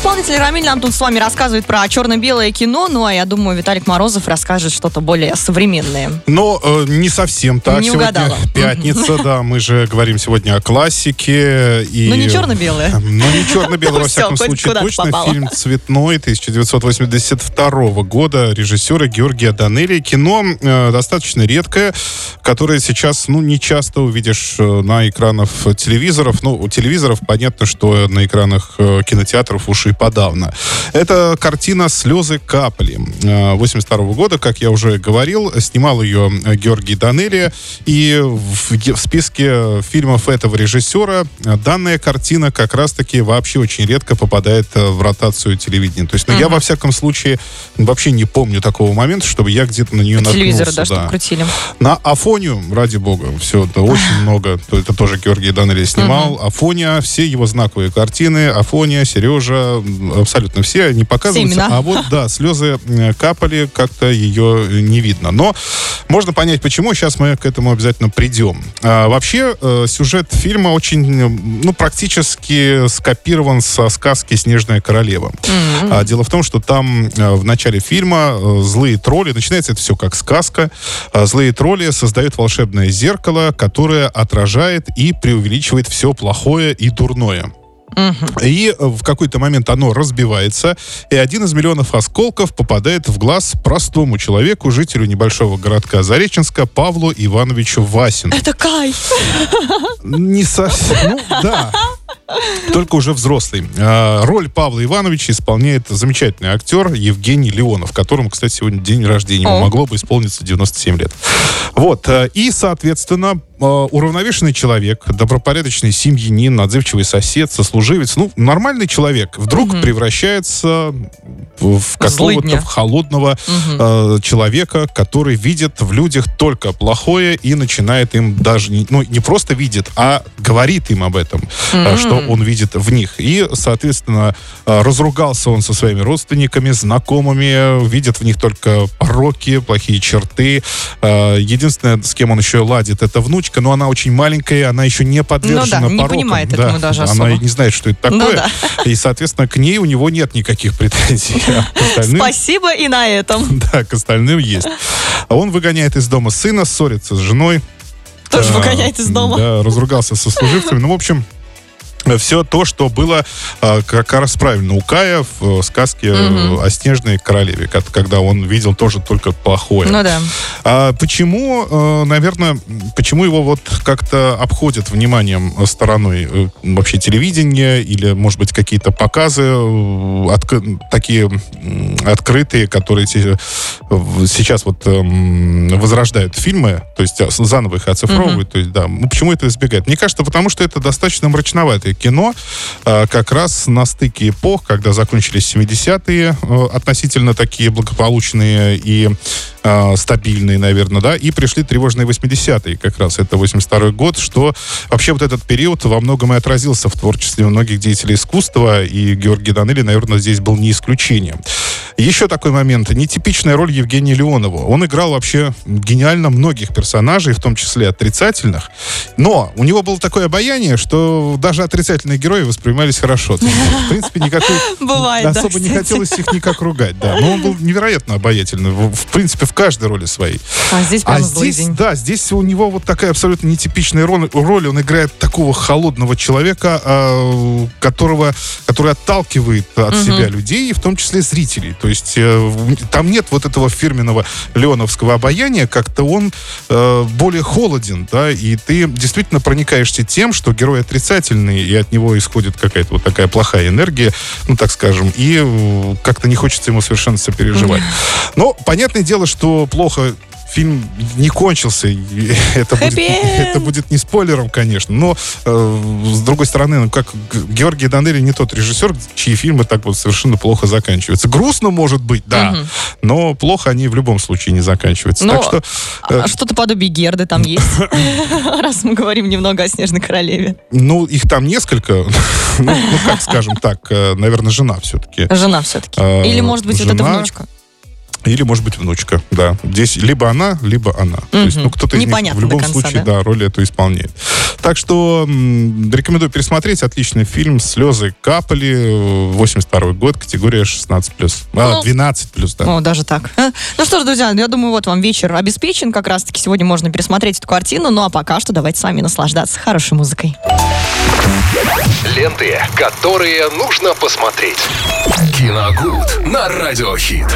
Исполнитель Рамиль нам тут с вами рассказывает про черно-белое кино, ну а я думаю, Виталик Морозов расскажет что-то более современное. Но э, не совсем так. Не сегодня угадала. пятница, да, мы же говорим сегодня о классике. И, Но не черно-белое. Ну, не черно-белое, во всяком случае, точно. Фильм «Цветной» 1982 года режиссера Георгия Данелли. Кино э, достаточно редкое, которое сейчас, ну, не часто увидишь э, на экранах телевизоров. Ну, у телевизоров понятно, что на экранах э, кинотеатров уж и подавно. Это картина «Слезы капли» э, 82 года, как я уже говорил. Снимал ее э, Георгий Данелли. И в, списке фильмов этого режиссера э, данная картина как раз-таки вообще очень редко попадает э, в ротацию телевидения. То есть, ну, я во всяком случае вообще не помню такого момента, чтобы я где-то на нее наткнулся. Телевизоры, да, да. крутили. На Афонию, ради бога, все это очень много. То Это тоже Георгий Данелли снимал. Афония, все его знаковые картины. Афония, Сережа, абсолютно все они показываются. имена. А вот, да, слезы э, капали, как-то ее не видно. Но можно понять, почему. Сейчас мы к этому обязательно придем. А, вообще, э, сюжет фильма очень, ну, практически скопирован со сказки «Снежная королева». А, дело в том, что там э, в начале фильма злые тролли, начинается это все как сказка, злые тролли создают волшебное зеркало, которое отражает и преувеличивает все плохое и дурное. И э, в какой-то момент оно разбивается, и один из миллионов осколков попадает в глаз простому человеку, жителю небольшого городка Зареченска, Павлу Ивановичу Васину. Это кайф. Не совсем, ну да. Только уже взрослый. А, Роль Павла Ивановича исполняет замечательный актер Евгений Леонов, которому, кстати, сегодня день рождения. Ему могло бы исполниться 97 лет. Вот. э, И, соответственно, уравновешенный человек, добропорядочный семьянин, отзывчивый сосед, сослуживец, ну, нормальный человек, вдруг превращается в какого-то в холодного э, человека, который видит в людях только плохое и начинает им даже, не- ну, не просто видит, а говорит им об этом, э, что он видит в них. И, соответственно, э, разругался он со своими родственниками, знакомыми, видит в них только пороки, плохие черты. Э, Единственное, с кем он еще ладит, это внучка, но она очень маленькая, она еще не подвержена Ну да, не порокам. понимает Да, этому даже Она особо. и не знает, что это Ну такое. да. И, соответственно, к ней у него нет никаких претензий. А остальным- Спасибо и на этом. да, к остальным есть. А он выгоняет из дома сына, ссорится с женой. Тоже А, выгоняет из дома. Да, разругался со служивцами. Ну, в общем, все то, что было а, как раз правильно у Кая в э, сказке э, о снежной королеве, когда он видел тоже только плохое. Ну да. А почему, э, наверное, почему его вот как-то обходят вниманием э, стороной э, вообще телевидения или, может быть, какие-то показы э, отк- такие открытые, которые сейчас вот эм, возрождают фильмы, то есть заново их оцифровывают, то есть да, ну, почему это избегают? Мне кажется, потому что это достаточно мрачноватое кино, э, как раз на стыке эпох, когда закончились 70-е, э, относительно такие благополучные и э, стабильные, наверное, да, и пришли тревожные 80-е, как раз это 82 год, что вообще вот этот период во многом и отразился в творчестве многих деятелей искусства, и Георгий Данелли, наверное, здесь был не исключением. Еще такой момент. Нетипичная роль Евгения Леонова. Он играл вообще гениально многих персонажей, в том числе отрицательных. Но у него было такое обаяние, что даже отрицательные герои воспринимались хорошо. В принципе, никакой... Бывает, да, Особо не кстати. хотелось их никак ругать, да. Но он был невероятно обаятельный. В, принципе, в каждой роли своей. А здесь А прям здесь, злыдень. да, здесь у него вот такая абсолютно нетипичная роль. роль. Он играет такого холодного человека, а, которого, который отталкивает от себя людей, в том числе зрителей. То есть э, там нет вот этого фирменного леоновского обаяния, как-то он э, более холоден, да, и ты действительно проникаешься тем, что герой отрицательный, и от него исходит какая-то вот такая плохая энергия, ну, так скажем, и э, как-то не хочется ему совершенно сопереживать. Но понятное дело, что плохо фильм не кончился. Это будет, это будет не спойлером, конечно. Но, э, с другой стороны, ну, как Георгий Данелли не тот режиссер, чьи фильмы так вот совершенно плохо заканчиваются. Грустно, может быть, да. Но плохо они в любом случае не заканчиваются. Ну, так что... э, А что-то подобие Герды там есть. Раз мы говорим немного о Снежной Королеве. ну, их там несколько. ну, ну, как скажем так, э, наверное, жена все-таки. Жена все-таки. А, Или, может быть, вот эта внучка. Или, может быть, внучка, да. Здесь либо она, либо она. То есть, ну, кто-то из них в любом конца, случае, да? да, роль эту исполняет. Так что м, рекомендую пересмотреть. Отличный фильм. Слезы капали. 82 год, категория 16 А, Ну, 12 плюс, да. О, даже так. Ну что ж, друзья, я думаю, вот вам вечер обеспечен. Как раз-таки сегодня можно пересмотреть эту картину. Ну а пока что давайте с вами наслаждаться хорошей музыкой. Ленты, которые нужно посмотреть. Киногуд на радиохит.